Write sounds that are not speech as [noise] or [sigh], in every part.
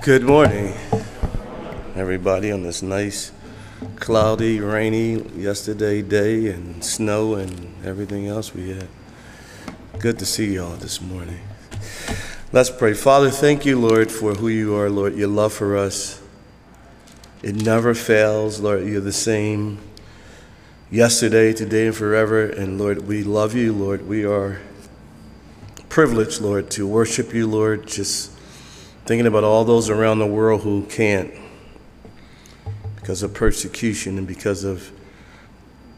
Good morning, everybody, on this nice, cloudy, rainy yesterday day and snow and everything else we had. Good to see y'all this morning. Let's pray. Father, thank you, Lord, for who you are, Lord, your love for us. It never fails, Lord. You're the same yesterday, today, and forever. And Lord, we love you, Lord. We are privileged, Lord, to worship you, Lord. Just thinking about all those around the world who can't because of persecution and because of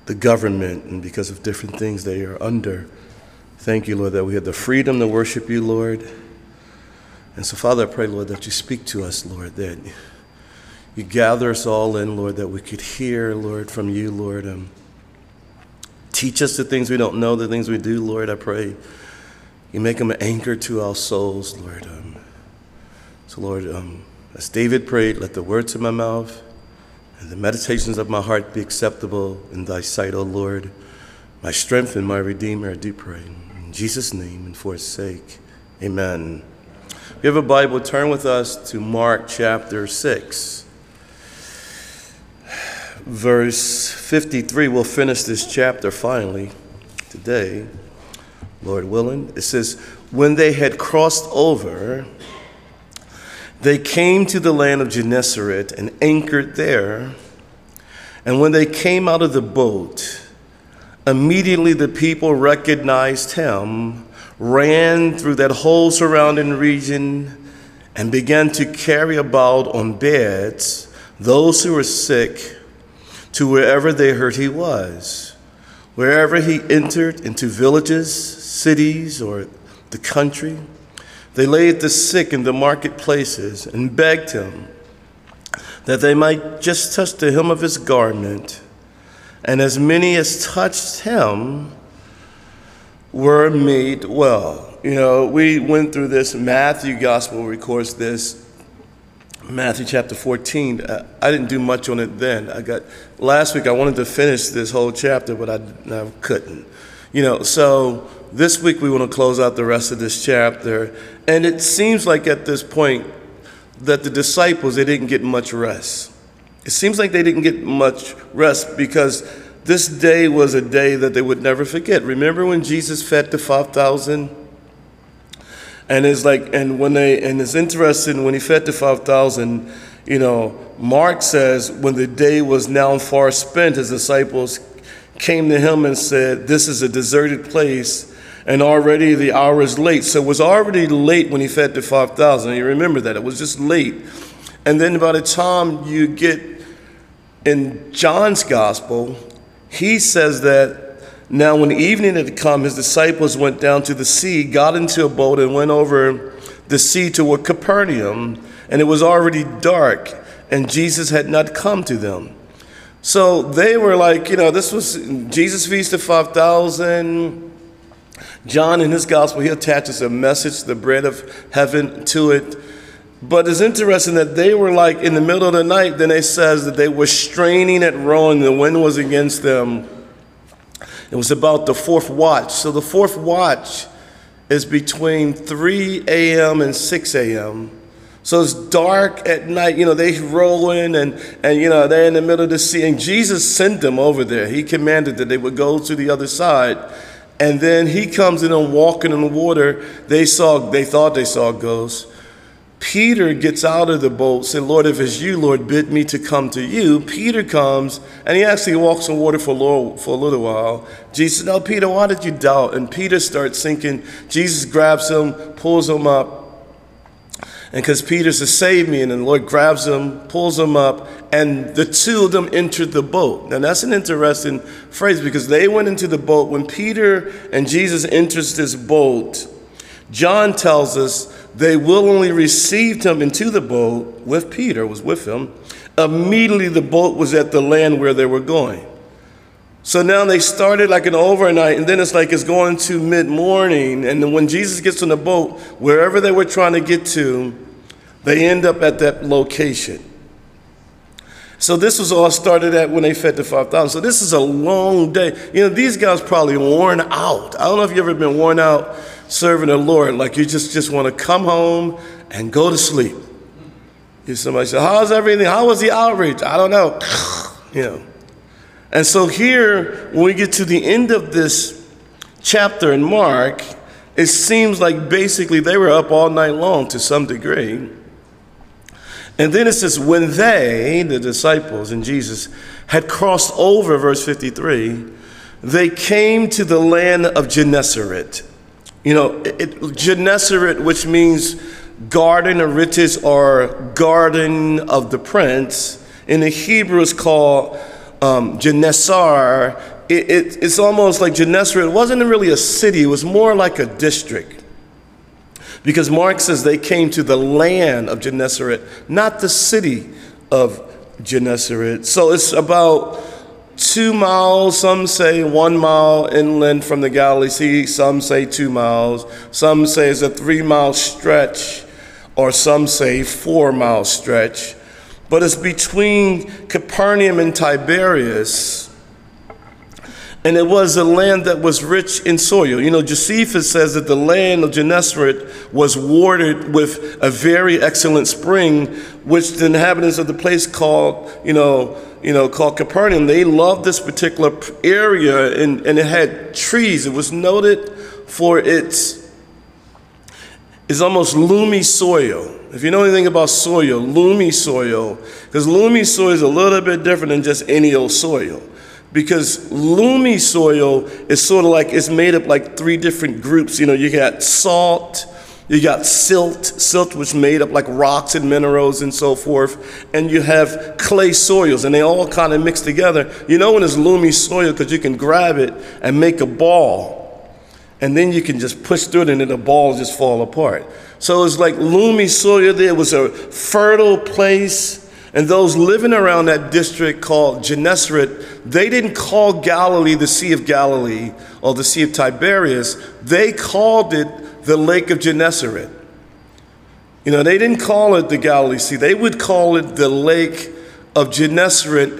the government and because of different things they are under. Thank you, Lord, that we have the freedom to worship you, Lord. And so, Father, I pray, Lord, that you speak to us, Lord, that you gather us all in, Lord, that we could hear, Lord, from you, Lord. Um, teach us the things we don't know, the things we do, Lord. I pray you make them an anchor to our souls, Lord. Um, Lord, um, as David prayed, let the words of my mouth and the meditations of my heart be acceptable in thy sight, O Lord, my strength and my redeemer, I do pray. In Jesus' name and for his sake, amen. If you have a Bible, turn with us to Mark chapter 6. Verse 53, we'll finish this chapter finally today, Lord willing. It says, When they had crossed over, they came to the land of Gennesaret and anchored there. And when they came out of the boat, immediately the people recognized him, ran through that whole surrounding region, and began to carry about on beds those who were sick to wherever they heard he was. Wherever he entered into villages, cities, or the country, they laid the sick in the marketplaces and begged him that they might just touch the hem of his garment. And as many as touched him were made well. You know, we went through this. Matthew Gospel records this. Matthew chapter 14. Uh, I didn't do much on it then. I got last week. I wanted to finish this whole chapter, but I, I couldn't. You know, so this week we want to close out the rest of this chapter. And it seems like at this point that the disciples, they didn't get much rest. It seems like they didn't get much rest because this day was a day that they would never forget. Remember when Jesus fed the 5,000? And it's like, and when they, and it's interesting when he fed the 5,000, you know, Mark says when the day was now far spent, his disciples came to him and said, This is a deserted place and already the hour is late. So it was already late when he fed the 5,000. You remember that. It was just late. And then by the time you get in John's gospel, he says that now when evening had come, his disciples went down to the sea, got into a boat, and went over the sea toward Capernaum. And it was already dark, and Jesus had not come to them. So they were like, you know, this was Jesus feast of 5,000 John, in his gospel, he attaches a message, the bread of heaven, to it. But it's interesting that they were like in the middle of the night, then it says that they were straining at rowing, the wind was against them. It was about the fourth watch. So the fourth watch is between 3 a.m. and 6 a.m. So it's dark at night, you know, they rowing and, and, you know, they're in the middle of the sea. And Jesus sent them over there. He commanded that they would go to the other side. And then he comes in and walking in the water. They saw, they thought they saw ghosts. Peter gets out of the boat, said, Lord, if it's you, Lord, bid me to come to you. Peter comes and he actually walks on water for a little, for a little while. Jesus No, Peter, why did you doubt? And Peter starts sinking. Jesus grabs him, pulls him up, and because Peter says, Save me, and the Lord grabs him, pulls him up, and the two of them entered the boat. Now, that's an interesting phrase because they went into the boat. When Peter and Jesus enters this boat, John tells us they willingly received him into the boat with Peter, was with him. Immediately, the boat was at the land where they were going. So now they started like an overnight, and then it's like it's going to mid morning. And when Jesus gets on the boat, wherever they were trying to get to, they end up at that location. So this was all started at when they fed the 5,000. So this is a long day. You know, these guys probably worn out. I don't know if you've ever been worn out serving the Lord, like you just, just want to come home and go to sleep. You Somebody said, How's everything? How was the outreach? I don't know. [sighs] you know. And so here, when we get to the end of this chapter in Mark, it seems like basically they were up all night long to some degree. And then it says, when they, the disciples and Jesus, had crossed over, verse 53, they came to the land of Gennesaret. You know, it, Gennesaret, which means garden of riches or garden of the prince, in the Hebrew is called um, Gennesar. It, it, it's almost like Gennesaret it wasn't really a city, it was more like a district. Because Mark says they came to the land of Gennesaret, not the city of Gennesaret. So it's about two miles, some say one mile inland from the Galilee Sea, some say two miles, some say it's a three mile stretch, or some say four mile stretch. But it's between Capernaum and Tiberias and it was a land that was rich in soil. You know, Josephus says that the land of Gennesaret was watered with a very excellent spring, which the inhabitants of the place called, you know, you know, called Capernaum. They loved this particular area, and, and it had trees. It was noted for its it's almost loomy soil. If you know anything about soil, loamy soil, because loamy soil is a little bit different than just any old soil because loamy soil is sort of like it's made up like three different groups. You know, you got salt, you got silt, silt was made up like rocks and minerals and so forth, and you have clay soils, and they all kind of mix together. You know when it's loamy soil because you can grab it and make a ball, and then you can just push through it, and then the ball just fall apart. So it's like loomy soil. There was a fertile place and those living around that district called Gennesaret, they didn't call Galilee the Sea of Galilee or the Sea of Tiberias. They called it the Lake of Gennesaret. You know, they didn't call it the Galilee Sea. They would call it the Lake of Gennesaret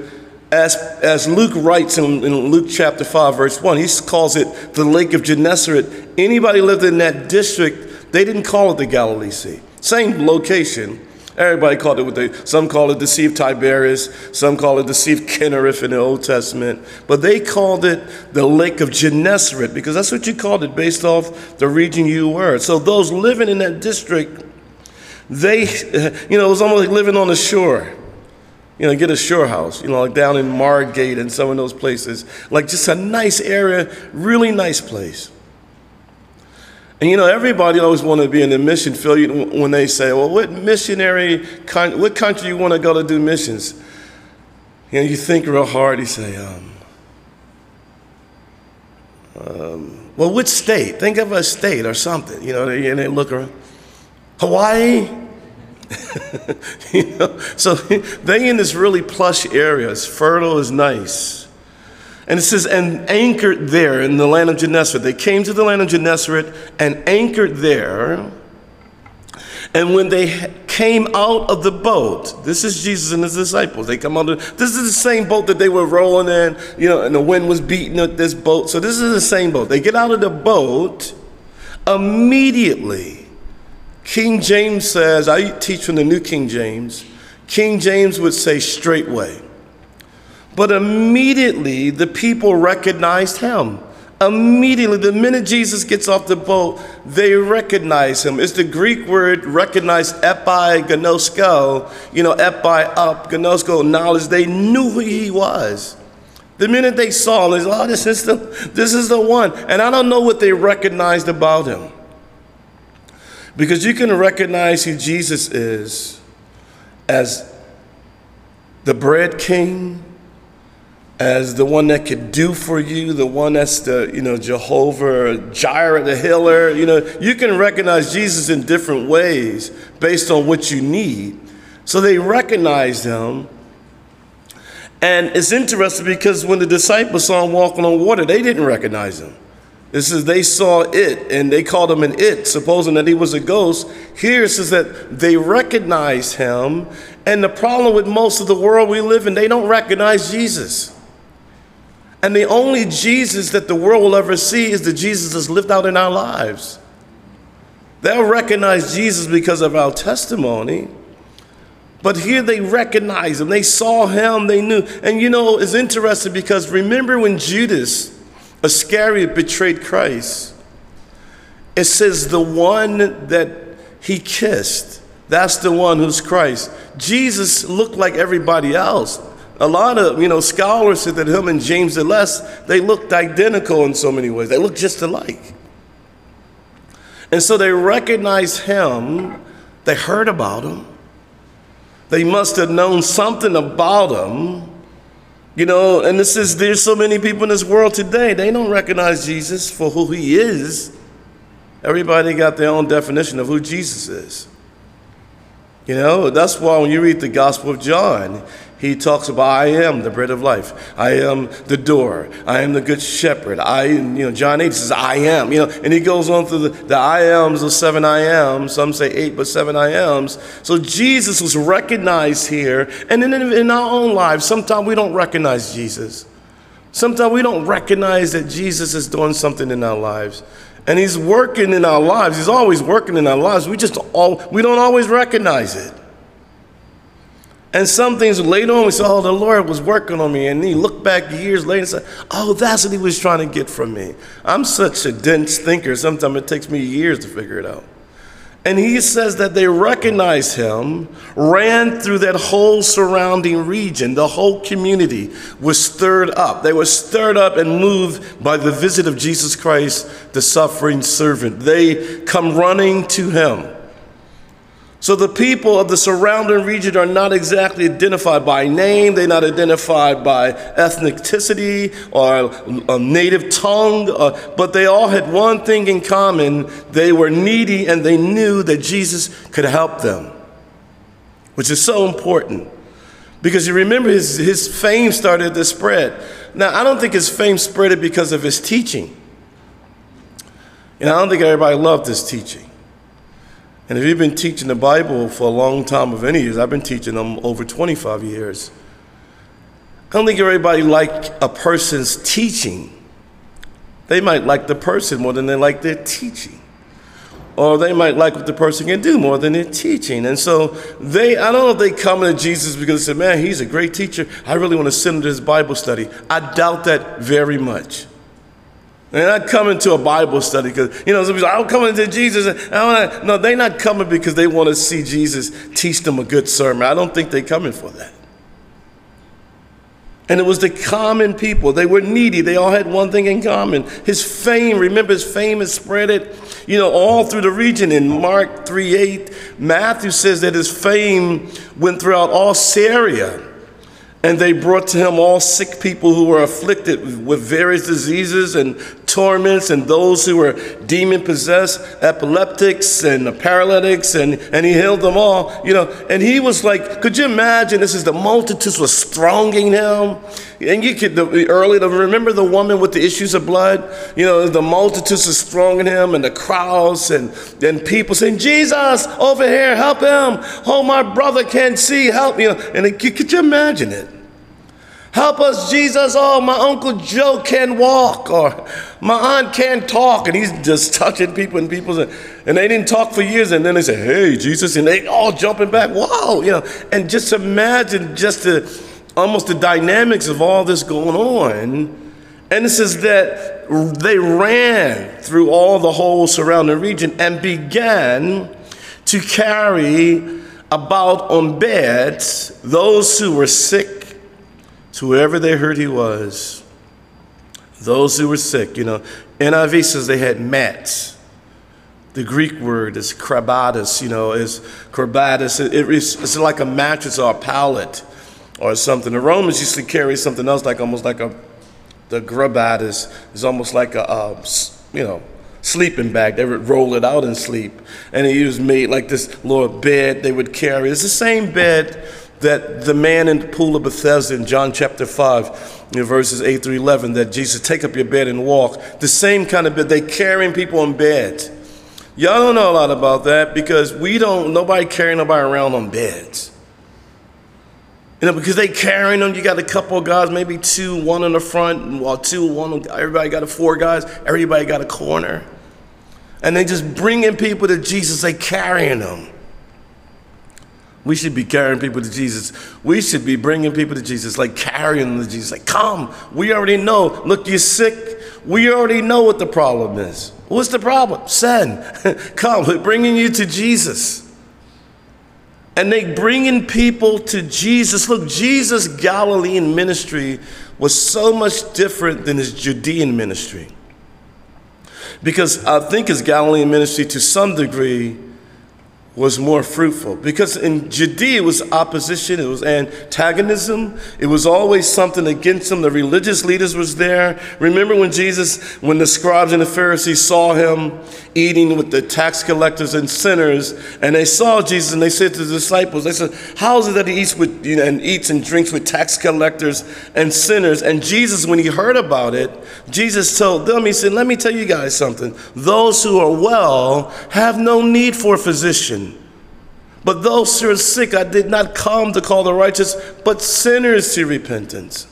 as, as Luke writes in, in Luke chapter 5, verse 1. He calls it the Lake of Gennesaret. Anybody lived in that district, they didn't call it the Galilee Sea. Same location, Everybody called it what they, some call it the Sea of Tiberias, some call it the Sea of Kinnereth in the Old Testament, but they called it the Lake of Gennesaret because that's what you called it based off the region you were. So those living in that district, they, [laughs] you know, it was almost like living on the shore. You know, get a shore house, you know, like down in Margate and some of those places. Like just a nice area, really nice place. And you know, everybody always want to be in the mission field when they say, well, what missionary, what country you want to go to do missions? You know, you think real hard, you say, um, um, well, which state? Think of a state or something, you know, and they look around. Hawaii? [laughs] you know, so they in this really plush area. It's fertile, it's nice. And it says, and anchored there in the land of Gennesaret. They came to the land of Gennesaret and anchored there. And when they came out of the boat, this is Jesus and his disciples. They come out of, this is the same boat that they were rolling in, you know, and the wind was beating at this boat. So this is the same boat. They get out of the boat immediately. King James says, I teach from the New King James, King James would say straightway. But immediately the people recognized him. Immediately, the minute Jesus gets off the boat, they recognize him. It's the Greek word recognized epi gnosko, you know, epi up, gnosko, knowledge. They knew who he was. The minute they saw him, they said, oh, this is, the, this is the one. And I don't know what they recognized about him. Because you can recognize who Jesus is as the bread king, as the one that could do for you, the one that's the, you know, Jehovah Jireh, the healer. You know, you can recognize Jesus in different ways based on what you need. So they recognized him. And it's interesting because when the disciples saw him walking on water, they didn't recognize him. This is they saw it and they called him an it, supposing that he was a ghost. Here it says that they recognized him. And the problem with most of the world we live in, they don't recognize Jesus. And the only Jesus that the world will ever see is the Jesus that's lived out in our lives. They'll recognize Jesus because of our testimony, But here they recognized him. They saw him. They knew. And you know, it's interesting because remember when Judas Iscariot betrayed Christ? It says the one that he kissed, that's the one who's Christ. Jesus looked like everybody else. A lot of you know scholars said that him and James the Less they looked identical in so many ways. They looked just alike. And so they recognized him. They heard about him. They must have known something about him. You know, and this is there's so many people in this world today, they don't recognize Jesus for who he is. Everybody got their own definition of who Jesus is. You know, that's why when you read the Gospel of John, he talks about I am the bread of life. I am the door. I am the good shepherd. I, you know, John 8 says I am, you know, and he goes on through the, the I ams, the seven I ams. Some say eight, but seven I ams. So Jesus was recognized here. And in, in our own lives, sometimes we don't recognize Jesus. Sometimes we don't recognize that Jesus is doing something in our lives. And he's working in our lives. He's always working in our lives. We just all we don't always recognize it. And some things later on, we say, oh, the Lord was working on me. And he looked back years later and said, oh, that's what he was trying to get from me. I'm such a dense thinker, sometimes it takes me years to figure it out. And he says that they recognized him, ran through that whole surrounding region. The whole community was stirred up. They were stirred up and moved by the visit of Jesus Christ, the suffering servant. They come running to him. So the people of the surrounding region are not exactly identified by name, they're not identified by ethnicity or a native tongue, uh, but they all had one thing in common they were needy and they knew that Jesus could help them, which is so important. Because you remember his, his fame started to spread. Now, I don't think his fame spread because of his teaching. And I don't think everybody loved his teaching. And if you've been teaching the Bible for a long time of any years, I've been teaching them over 25 years. I don't think everybody like a person's teaching. They might like the person more than they like their teaching. Or they might like what the person can do more than their teaching. And so they, I don't know if they come to Jesus because they say, man, he's a great teacher. I really want to send him to his Bible study. I doubt that very much. They're not coming to a Bible study because, you know, I'm coming to Jesus. No, they're not coming because they want to see Jesus teach them a good sermon. I don't think they're coming for that. And it was the common people. They were needy. They all had one thing in common. His fame, remember, his fame has spread it, you know, all through the region. In Mark 3 8, Matthew says that his fame went throughout all Syria. And they brought to him all sick people who were afflicted with various diseases and torments, and those who were demon possessed, epileptics and paralytics, and, and he healed them all. You know, and he was like, could you imagine? This is the multitudes were thronging him. And you could the, early to remember the woman with the issues of blood. You know, the multitudes were thronging him, and the crowds, and and people saying, "Jesus, over here, help him! Oh, my brother can't see, help me!" And it, could you imagine it? Help us, Jesus. Oh, my Uncle Joe can't walk, or my aunt can't talk. And he's just [laughs] touching people and people. And they didn't talk for years. And then they say, Hey, Jesus. And they all jumping back. Wow. You know, and just imagine just the almost the dynamics of all this going on. And it says that they ran through all the whole surrounding region and began to carry about on beds those who were sick to whoever they heard he was, those who were sick. You know, NIV says they had mats. The Greek word is krabatus, you know, is krabatus. It, it, it's, like a mattress or a pallet or something. The Romans used to carry something else, like almost like a, the grabatus is almost like a, a, you know, sleeping bag. They would roll it out and sleep. And it was made like this little bed they would carry. It's the same bed that the man in the pool of Bethesda in John chapter 5, in verses 8 through 11, that Jesus, take up your bed and walk. The same kind of bed. They carrying people on beds. Y'all don't know a lot about that because we don't, nobody carrying nobody around on beds. You know, because they carrying them, you got a couple of guys, maybe two, one in the front, while two, one, everybody got a four guys, everybody got a corner. And they just bringing people to Jesus, they carrying them. We should be carrying people to Jesus. We should be bringing people to Jesus, like carrying them to Jesus. Like, come, we already know. Look, you're sick. We already know what the problem is. What's the problem? Sin. [laughs] come, we're bringing you to Jesus. And they bringing people to Jesus. Look, Jesus' Galilean ministry was so much different than his Judean ministry. Because I think his Galilean ministry, to some degree, was more fruitful because in Judea it was opposition, it was antagonism, it was always something against them. The religious leaders was there. Remember when Jesus, when the scribes and the Pharisees saw him eating with the tax collectors and sinners, and they saw Jesus and they said to the disciples, they said, How is it that he eats with you know, and eats and drinks with tax collectors and sinners? And Jesus, when he heard about it, Jesus told them, He said, Let me tell you guys something. Those who are well have no need for a physician. But those who are sick, I did not come to call the righteous, but sinners to repentance.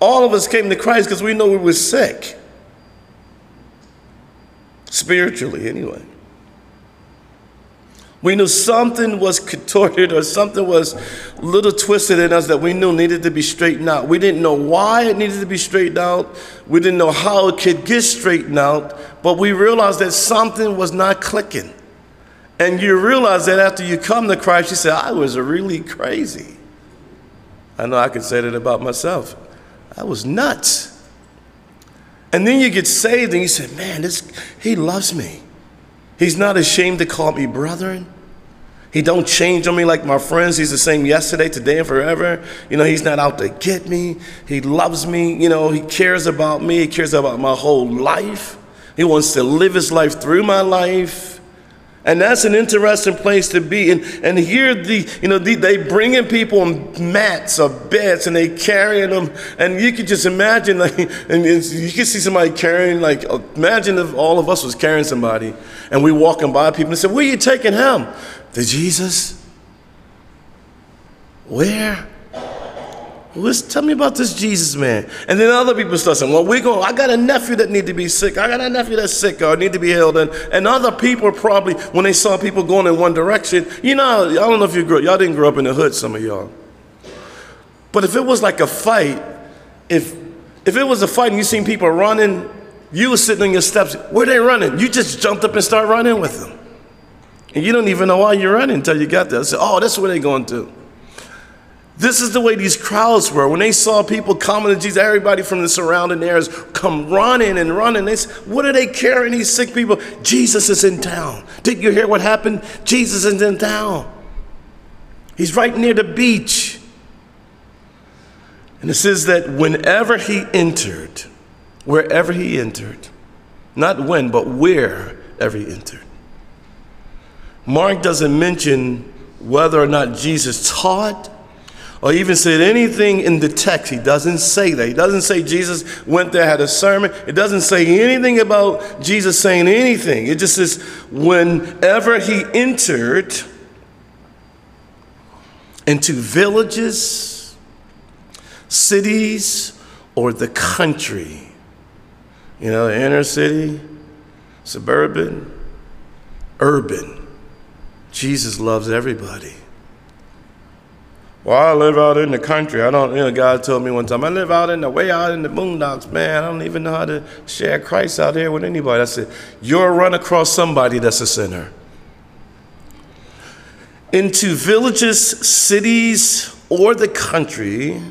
All of us came to Christ because we know we were sick. Spiritually, anyway. We knew something was contorted or something was a little twisted in us that we knew needed to be straightened out. We didn't know why it needed to be straightened out. We didn't know how it could get straightened out, but we realized that something was not clicking. And you realize that after you come to Christ, you say, I was really crazy. I know I can say that about myself. I was nuts. And then you get saved and you say, man, this, he loves me. He's not ashamed to call me brethren. He don't change on me like my friends. He's the same yesterday, today, and forever. You know, he's not out to get me. He loves me. You know, he cares about me. He cares about my whole life. He wants to live his life through my life. And that's an interesting place to be. And, and here, the, you know, the, they bringing people on mats or beds and they carrying them. And you could just imagine, like, [laughs] and you could see somebody carrying, like, uh, imagine if all of us was carrying somebody and we walking by people and said, where you taking him? To Jesus. Where? Let's tell me about this Jesus man. And then other people start saying, well, we're going, I got a nephew that need to be sick. I got a nephew that's sick or need to be healed. And, and other people probably, when they saw people going in one direction, you know, I don't know if you grew y'all didn't grow up in the hood, some of y'all. But if it was like a fight, if, if it was a fight and you seen people running, you was sitting on your steps, where they running? You just jumped up and start running with them. And you don't even know why you're running until you got there. I said, oh, that's where they going to. This is the way these crowds were. When they saw people coming to Jesus, everybody from the surrounding areas come running and running. They said, What are they carrying these sick people? Jesus is in town. Did you hear what happened? Jesus is in town. He's right near the beach. And it says that whenever he entered, wherever he entered, not when, but wherever he entered. Mark doesn't mention whether or not Jesus taught or even said anything in the text. He doesn't say that. He doesn't say Jesus went there, had a sermon. It doesn't say anything about Jesus saying anything. It just says, whenever he entered into villages, cities, or the country, you know, inner city, suburban, urban, Jesus loves everybody. Well, I live out in the country. I don't, you know, God told me one time, I live out in the way out in the boondocks, man. I don't even know how to share Christ out here with anybody. I said, You'll run across somebody that's a sinner. Into villages, cities, or the country,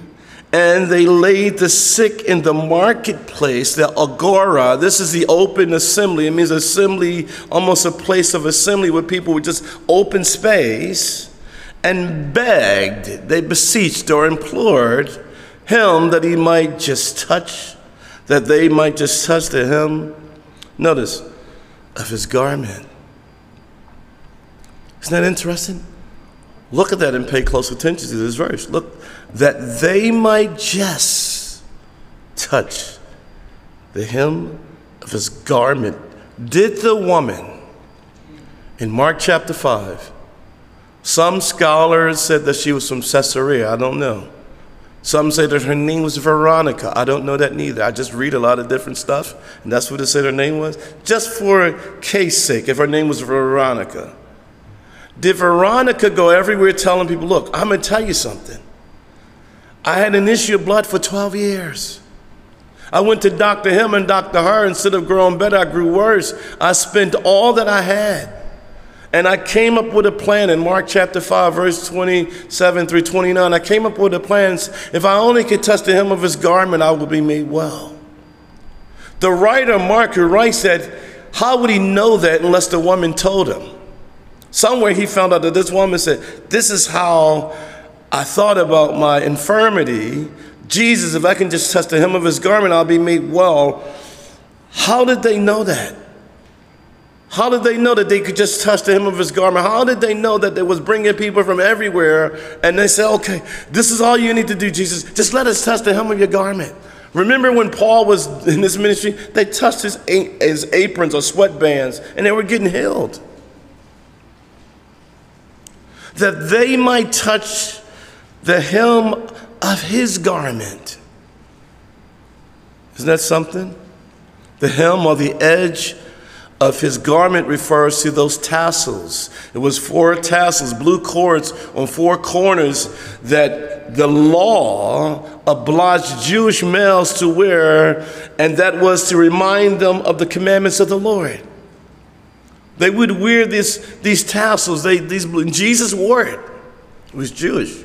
and they laid the sick in the marketplace, the agora. This is the open assembly. It means assembly, almost a place of assembly where people would just open space and begged, they beseeched or implored him that he might just touch, that they might just touch the hem, notice, of his garment. Isn't that interesting? Look at that and pay close attention to this verse. Look, that they might just touch the hem of his garment. Did the woman in Mark chapter 5 some scholars said that she was from Caesarea. I don't know. Some say that her name was Veronica. I don't know that neither. I just read a lot of different stuff, and that's what they said her name was. Just for case sake, if her name was Veronica. Did Veronica go everywhere telling people, look, I'm going to tell you something. I had an issue of blood for 12 years. I went to Dr. Him and Dr. Her. Instead of growing better, I grew worse. I spent all that I had. And I came up with a plan in Mark chapter 5, verse 27 through 29. I came up with a plan. If I only could touch the hem of his garment, I would be made well. The writer Mark who writes that, how would he know that unless the woman told him? Somewhere he found out that this woman said, This is how I thought about my infirmity. Jesus, if I can just touch the hem of his garment, I'll be made well. How did they know that? How did they know that they could just touch the hem of his garment? How did they know that they was bringing people from everywhere? And they said, okay, this is all you need to do, Jesus. Just let us touch the hem of your garment. Remember when Paul was in this ministry? They touched his, his aprons or sweatbands and they were getting healed. That they might touch the hem of his garment. Isn't that something? The hem or the edge of his garment refers to those tassels. It was four tassels, blue cords on four corners that the law obliged Jewish males to wear, and that was to remind them of the commandments of the Lord. They would wear this, these tassels. They, these, Jesus wore it. He was Jewish.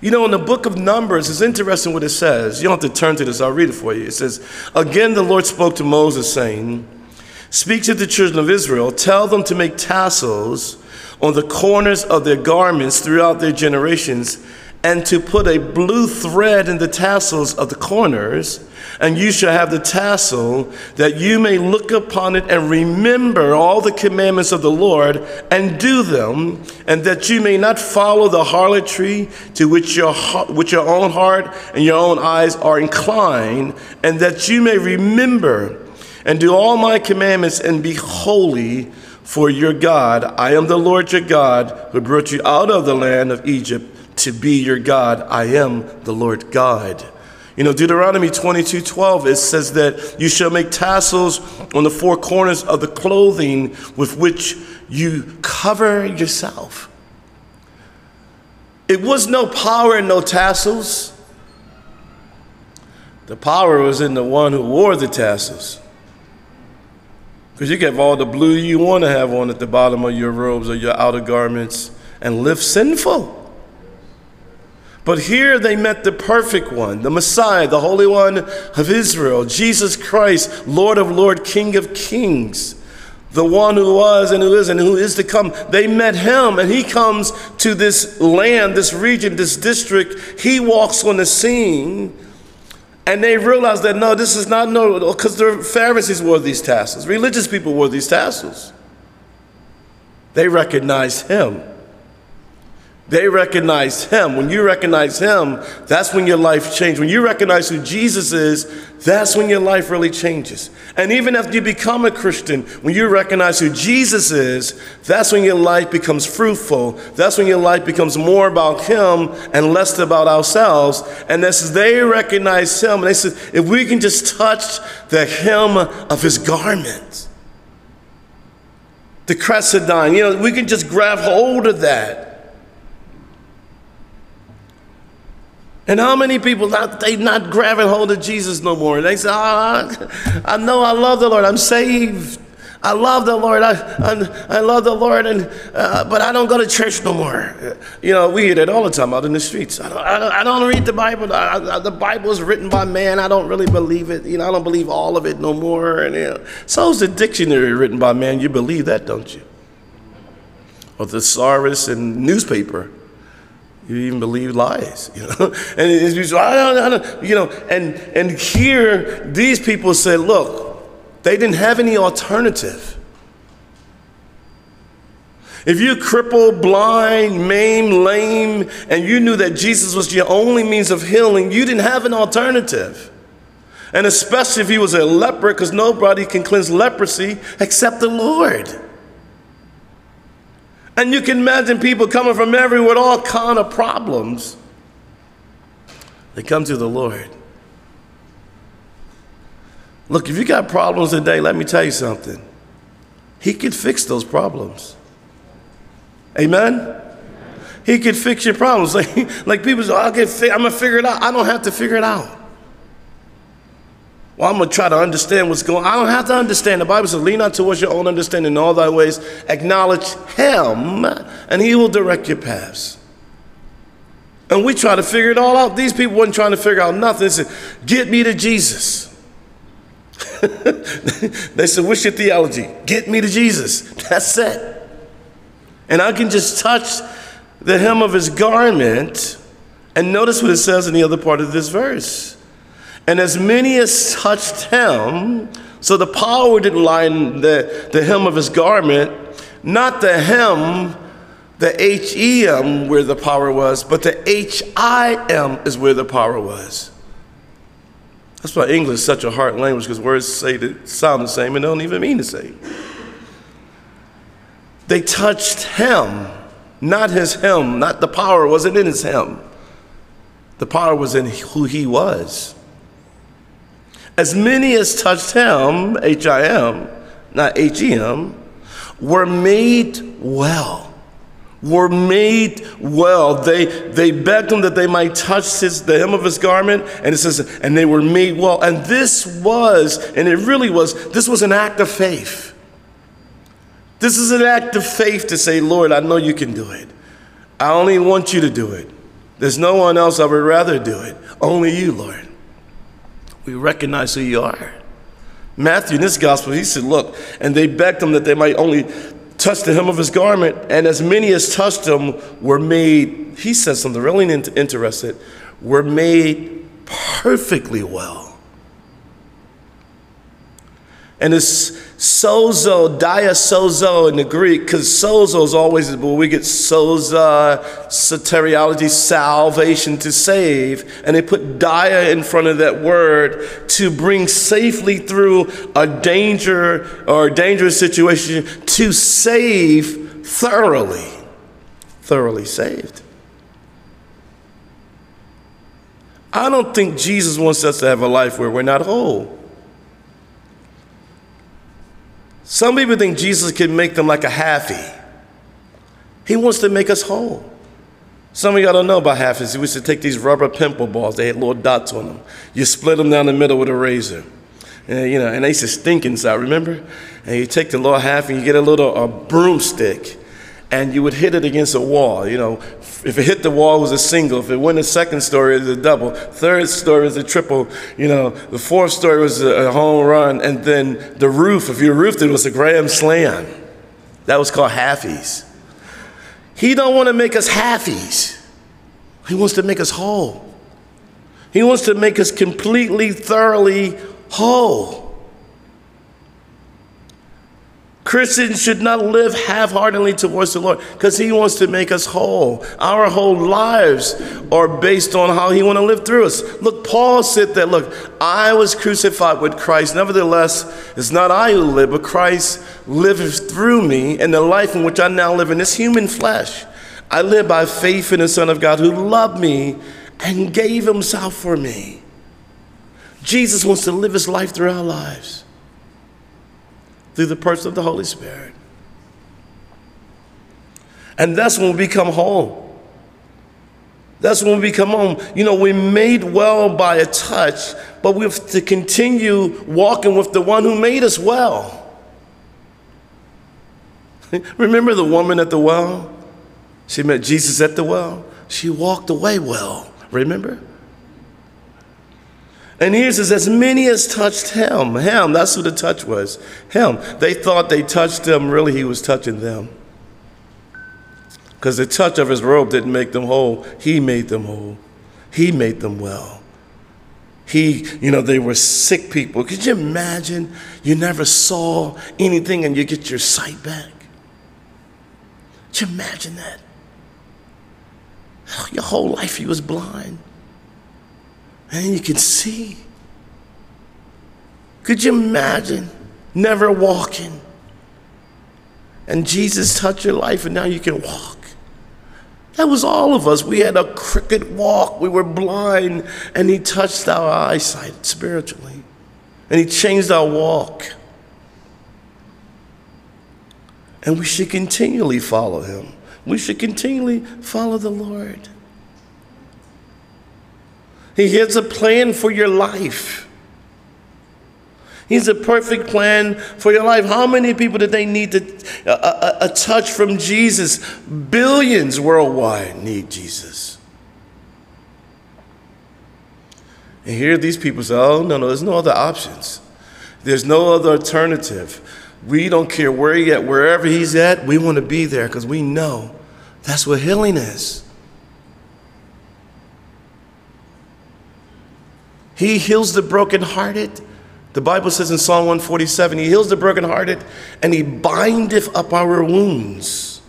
You know, in the book of Numbers, it's interesting what it says. You don't have to turn to this, I'll read it for you. It says, Again, the Lord spoke to Moses, saying, Speak to the children of Israel, tell them to make tassels on the corners of their garments throughout their generations, and to put a blue thread in the tassels of the corners, and you shall have the tassel, that you may look upon it and remember all the commandments of the Lord and do them, and that you may not follow the harlotry to which your, which your own heart and your own eyes are inclined, and that you may remember and do all my commandments and be holy for your God. I am the Lord your God who brought you out of the land of Egypt to be your God. I am the Lord God. You know, Deuteronomy 22 12, it says that you shall make tassels on the four corners of the clothing with which you cover yourself. It was no power in no tassels. The power was in the one who wore the tassels. Because you can have all the blue you want to have on at the bottom of your robes or your outer garments and live sinful. But here they met the perfect one, the Messiah, the Holy One of Israel, Jesus Christ, Lord of Lords, King of Kings, the one who was and who is and who is to come. They met him, and he comes to this land, this region, this district. He walks on the scene and they realized that no, this is not no, because the Pharisees wore these tassels. Religious people wore these tassels. They recognized him. They recognize him. When you recognize him, that's when your life changes. When you recognize who Jesus is, that's when your life really changes. And even after you become a Christian, when you recognize who Jesus is, that's when your life becomes fruitful. That's when your life becomes more about him and less about ourselves. And as they recognize him, they said, if we can just touch the hem of his garment, the kraspedon, you know, we can just grab hold of that And how many people not they not grabbing hold of Jesus no more? They say, oh, I know I love the Lord. I'm saved. I love the Lord. I, I, I love the Lord, and uh, but I don't go to church no more. You know, we hear that all the time out in the streets. I don't, I don't, I don't read the Bible. I, the Bible is written by man. I don't really believe it. You know, I don't believe all of it no more. And you know, so is the dictionary written by man. You believe that, don't you? Or the thesaurus and newspaper. You even believe lies, you know. [laughs] And it's, I don't, I don't, you know. And and here, these people said, look, they didn't have any alternative. If you're crippled, blind, maimed, lame, and you knew that Jesus was your only means of healing, you didn't have an alternative. And especially if he was a leper, because nobody can cleanse leprosy except the Lord. And you can imagine people coming from everywhere with all kind of problems. They come to the Lord. Look, if you got problems today, let me tell you something. He can fix those problems. Amen? He could fix your problems. [laughs] Like, like people say, I'll get fi- I'm going to figure it out. I don't have to figure it out. Well, I'm going to try to understand what's going on. I don't have to understand. The Bible says, lean not towards your own understanding in all thy ways. Acknowledge him, and he will direct your paths. And we try to figure it all out. These people weren't trying to figure out nothing. They said, get me to Jesus. [laughs] they said, what's your theology? Get me to Jesus. That's it. And I can just touch the hem of his garment. And notice what it says in the other part of this verse. And as many as touched him, so the power didn't lie in the, the hem of his garment, not the hem, the H E M where the power was, but the H I M is where the power was. That's why English is such a hard language because words say that sound the same and don't even mean the same. They touched him, not his him, not the power wasn't in his him. The power was in who he was. As many as touched him, H I M, not H E M, were made well. Were made well. They they begged him that they might touch his, the hem of his garment, and it says, and they were made well. And this was, and it really was, this was an act of faith. This is an act of faith to say, Lord, I know you can do it. I only want you to do it. There's no one else I would rather do it. Only you, Lord. We recognize who you are. Matthew, in this gospel, he said, Look, and they begged him that they might only touch the hem of his garment, and as many as touched him were made, he said something really interesting, were made perfectly well. And it's sozo, dia sozo in the Greek, because sozo is always where we get soza, soteriology, salvation to save. And they put dia in front of that word to bring safely through a danger or a dangerous situation to save thoroughly. Thoroughly saved. I don't think Jesus wants us to have a life where we're not whole. Some people think Jesus can make them like a halfie. He wants to make us whole. Some of y'all don't know about halfies. We used to take these rubber pimple balls. They had little dots on them. You split them down the middle with a razor. And, you know, and they used to stink inside, remember? And you take the little half and you get a little a broomstick and you would hit it against a wall. You know, if it hit the wall, it was a single. If it went a second story, it was a double. Third story was a triple. You know, the fourth story was a home run. And then the roof, if you roofed it, was a grand slam. That was called halfies. He don't want to make us halfies. He wants to make us whole. He wants to make us completely, thoroughly whole. Christians should not live half heartedly towards the Lord because He wants to make us whole. Our whole lives are based on how He wants to live through us. Look, Paul said that, look, I was crucified with Christ. Nevertheless, it's not I who live, but Christ lives through me in the life in which I now live in this human flesh. I live by faith in the Son of God who loved me and gave Himself for me. Jesus wants to live His life through our lives through the person of the Holy Spirit. And that's when we become whole. That's when we become home. You know, we're made well by a touch, but we have to continue walking with the one who made us well. [laughs] Remember the woman at the well? She met Jesus at the well. She walked away well. Remember? And here says, as many as touched him, him, that's who the touch was, him. They thought they touched him, really, he was touching them. Because the touch of his robe didn't make them whole, he made them whole. He made them well. He, you know, they were sick people. Could you imagine you never saw anything and you get your sight back? Could you imagine that? Your whole life you was blind. And you can see. Could you imagine never walking? And Jesus touched your life and now you can walk. That was all of us. We had a crooked walk. We were blind. And He touched our eyesight spiritually. And He changed our walk. And we should continually follow Him. We should continually follow the Lord. He has a plan for your life. He's a perfect plan for your life. How many people did they need to, a, a, a touch from Jesus? Billions worldwide need Jesus. And here these people say, oh, no, no, there's no other options. There's no other alternative. We don't care where he at, wherever he's at, we want to be there because we know that's what healing is. He heals the brokenhearted. The Bible says in Psalm 147, He heals the brokenhearted and He bindeth up our wounds.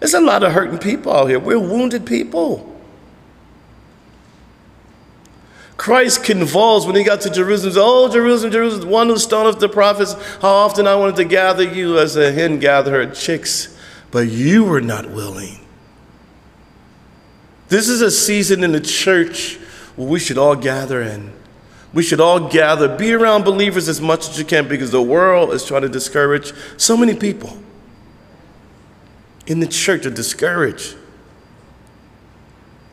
There's a lot of hurting people out here. We're wounded people. Christ convulsed when he got to Jerusalem. Oh, Jerusalem, Jerusalem, one who stoneth the prophets. How often I wanted to gather you as a hen gather her chicks, but you were not willing. This is a season in the church we should all gather in. We should all gather, be around believers as much as you can because the world is trying to discourage so many people in the church are discouraged.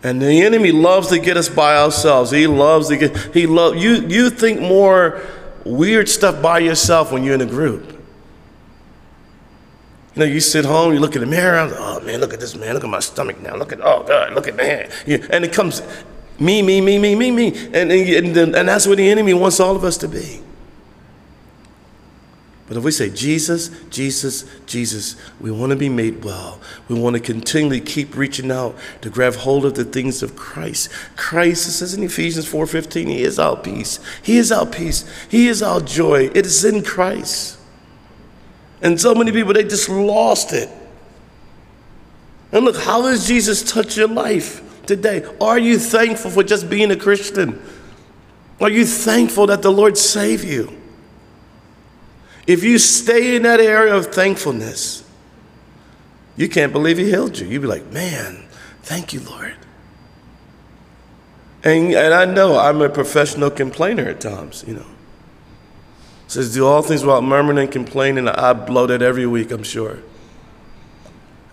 And the enemy loves to get us by ourselves. He loves to get, he love, you, you think more weird stuff by yourself when you're in a group. You know, you sit home, you look in the mirror, oh man, look at this man, look at my stomach now, look at, oh God, look at man. Yeah, and it comes, me, me, me, me, me, me. And, and, and that's what the enemy wants all of us to be. But if we say Jesus, Jesus, Jesus, we want to be made well. We want to continually keep reaching out to grab hold of the things of Christ. Christ, it says in Ephesians 4:15, He is our peace. He is our peace. He is our joy. It is in Christ. And so many people, they just lost it. And look, how does Jesus touch your life today? Are you thankful for just being a Christian? Are you thankful that the Lord saved you? If you stay in that area of thankfulness, you can't believe He healed you. You'd be like, man, thank you, Lord. And, and I know I'm a professional complainer at times, you know. It says, do all things without murmuring and complaining. I blow that every week, I'm sure.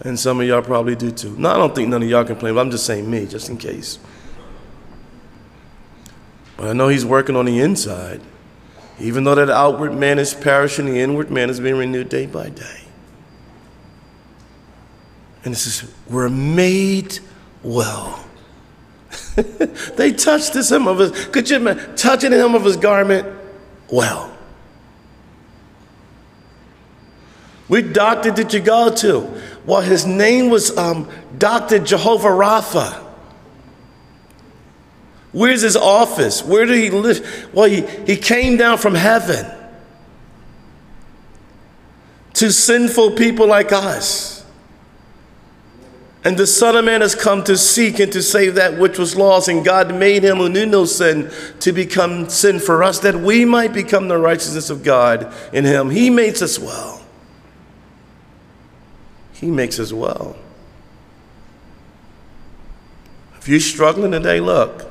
And some of y'all probably do too. No, I don't think none of y'all complain, but I'm just saying me, just in case. But I know He's working on the inside. Even though that outward man is perishing, the inward man is being renewed day by day. And it says, We're made well. [laughs] they touched this hem of his, could you imagine, touching the hem of his garment? Well. Which doctor did you go to? Well, his name was um, Dr. Jehovah Rapha. Where's his office? Where did he live? Well, he, he came down from heaven to sinful people like us. And the Son of Man has come to seek and to save that which was lost. And God made him who knew no sin to become sin for us, that we might become the righteousness of God in him. He makes us well. He makes us well. If you're struggling today, look.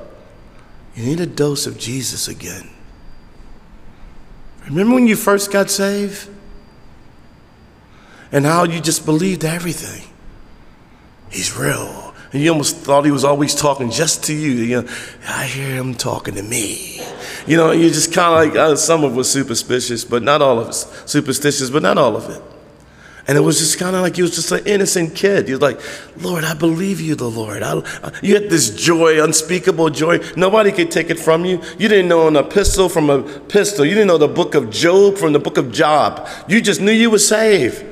You need a dose of Jesus again. Remember when you first got saved? And how you just believed everything. He's real. And you almost thought he was always talking just to you. You know, I hear him talking to me. You know, you're just kind of like, uh, some of us superstitious, but not all of us. Superstitious, but not all of it. And it was just kind of like he was just an innocent kid. He was like, Lord, I believe you, the Lord. I, you had this joy, unspeakable joy. Nobody could take it from you. You didn't know an epistle from a pistol. You didn't know the book of Job from the book of Job. You just knew you were saved.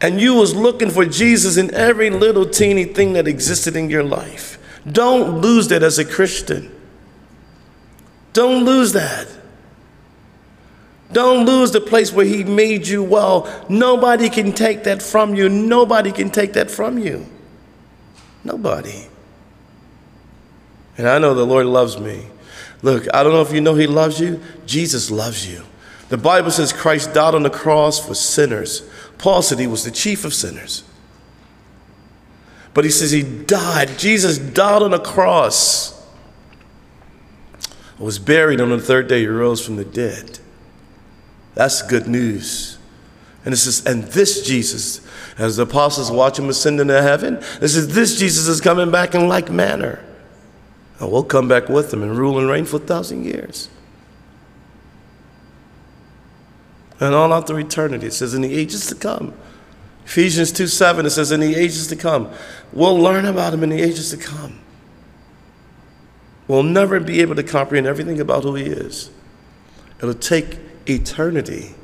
And you was looking for Jesus in every little teeny thing that existed in your life. Don't lose that as a Christian. Don't lose that. Don't lose the place where He made you well. Nobody can take that from you. Nobody can take that from you. Nobody. And I know the Lord loves me. Look, I don't know if you know He loves you. Jesus loves you. The Bible says Christ died on the cross for sinners. Paul said he was the chief of sinners. But he says he died. Jesus died on the cross. Was buried on the third day, he rose from the dead. That's good news. And this is, and this Jesus, as the apostles watch him ascend into heaven, this is this Jesus is coming back in like manner. And we'll come back with him and rule and reign for a thousand years. And all out through eternity, it says, in the ages to come. Ephesians 2 7, it says, in the ages to come. We'll learn about him in the ages to come. We'll never be able to comprehend everything about who he is. It'll take eternity.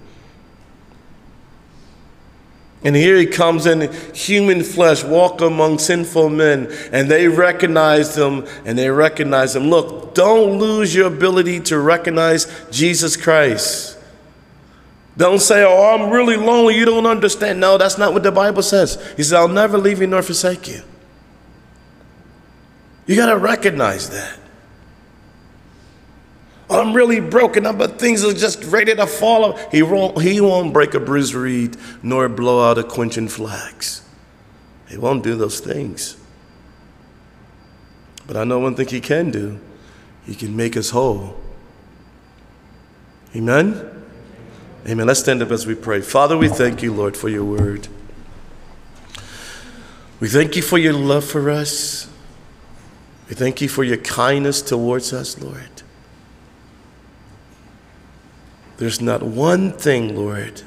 And here he comes in human flesh, walk among sinful men, and they recognize him and they recognize him. Look, don't lose your ability to recognize Jesus Christ. Don't say, Oh, I'm really lonely, you don't understand. No, that's not what the Bible says. He says, I'll never leave you nor forsake you. You got to recognize that. I'm really broken up, but things are just ready to fall. He won't, he won't break a bruised reed nor blow out a quenching flax. He won't do those things. But I know one thing he can do he can make us whole. Amen? Amen. Let's stand up as we pray. Father, we thank you, Lord, for your word. We thank you for your love for us. We thank you for your kindness towards us, Lord. There's not one thing, Lord,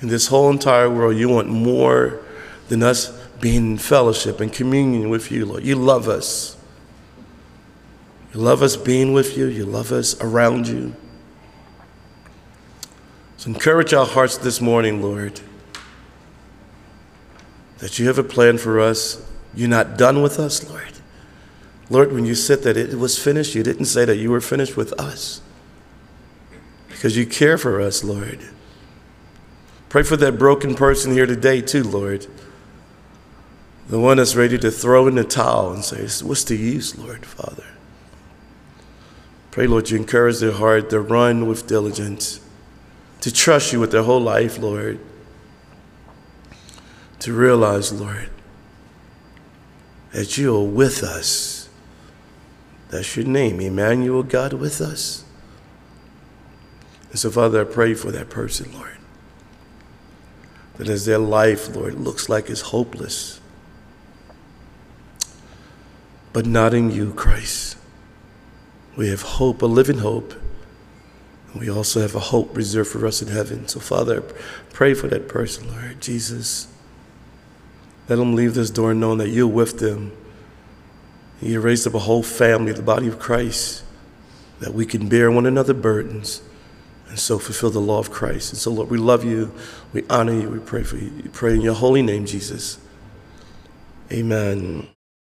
in this whole entire world you want more than us being in fellowship and communion with you, Lord. You love us. You love us being with you, you love us around you. So encourage our hearts this morning, Lord, that you have a plan for us. You're not done with us, Lord. Lord, when you said that it was finished, you didn't say that you were finished with us because you care for us, Lord. Pray for that broken person here today, too, Lord. The one that's ready to throw in the towel and say, What's the use, Lord, Father? Pray, Lord, you encourage their heart to run with diligence, to trust you with their whole life, Lord. To realize, Lord, that you are with us. That's your name, Emmanuel, God with us. And so, Father, I pray for that person, Lord. That as their life, Lord, looks like it's hopeless, but not in you, Christ. We have hope, a living hope. And we also have a hope reserved for us in heaven. So, Father, I pray for that person, Lord Jesus. Let them leave this door knowing that you're with them. You raised up a whole family, the body of Christ, that we can bear one another burdens and so fulfill the law of Christ. And so, Lord, we love you. We honor you. We pray for you. We pray in your holy name, Jesus. Amen.